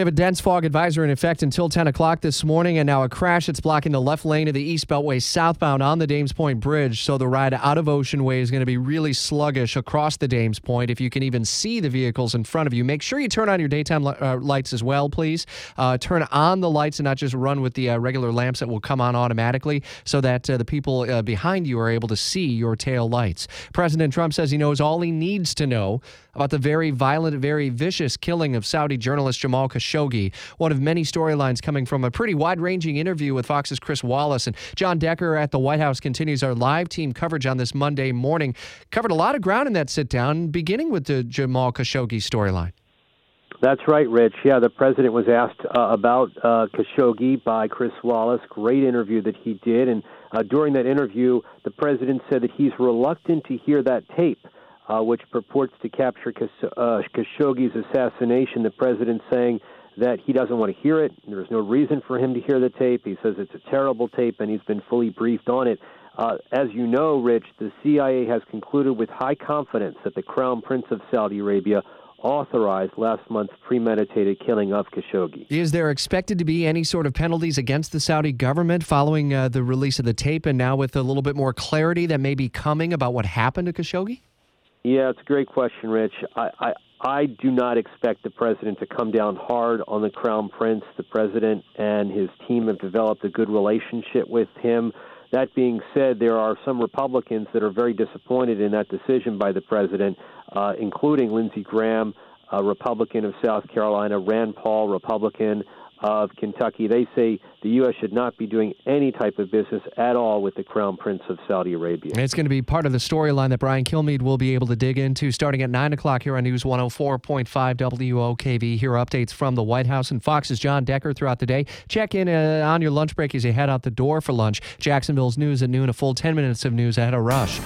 we have a dense fog advisory in effect until 10 o'clock this morning, and now a crash that's blocking the left lane of the East Beltway southbound on the Dames Point Bridge. So the ride out of Ocean Way is going to be really sluggish across the Dames Point. If you can even see the vehicles in front of you, make sure you turn on your daytime uh, lights as well, please. Uh, turn on the lights and not just run with the uh, regular lamps that will come on automatically so that uh, the people uh, behind you are able to see your tail lights. President Trump says he knows all he needs to know about the very violent, very vicious killing of Saudi journalist Jamal Khashoggi, one of many storylines coming from a pretty wide ranging interview with Fox's Chris Wallace. And Jon Decker at the White House continues our live team coverage on this Monday morning. Covered a lot of ground in that sit down, beginning with the Jamal Khashoggi storyline. That's right, Rich. Yeah, the president was asked uh, about uh, Khashoggi by Chris Wallace. Great interview that he did. And uh, during that interview, the president said that he's reluctant to hear that tape uh, which purports to capture uh, Khashoggi's assassination. The president saying that he doesn't want to hear it. There's no reason for him to hear the tape. He says it's a terrible tape, and he's been fully briefed on it. Uh, as you know, Rich, the CIA has concluded with high confidence that the Crown Prince of Saudi Arabia authorized last month's premeditated killing of Khashoggi. Is there expected to be any sort of penalties against the Saudi government following uh, the release of the tape and now with a little bit more clarity that may be coming about what happened to Khashoggi? Yeah, it's a great question, Rich. I, I, I do not expect the president to come down hard on the crown prince. The president and his team have developed a good relationship with him. That being said, there are some Republicans that are very disappointed in that decision by the president, uh, including Lindsey Graham, a Republican of South Carolina, Rand Paul, Republican, of Kentucky. They say the U.S. should not be doing any type of business at all with the Crown Prince of Saudi Arabia. It's going to be part of the storyline that Brian Kilmeade will be able to dig into starting at 9 o'clock here on News 104.5 WOKV. Here are updates from the White House and Fox's Jon Decker throughout the day. Check in uh, on your lunch break as you head out the door for lunch. Jacksonville's news at noon, a full 10 minutes of news ahead of Rush.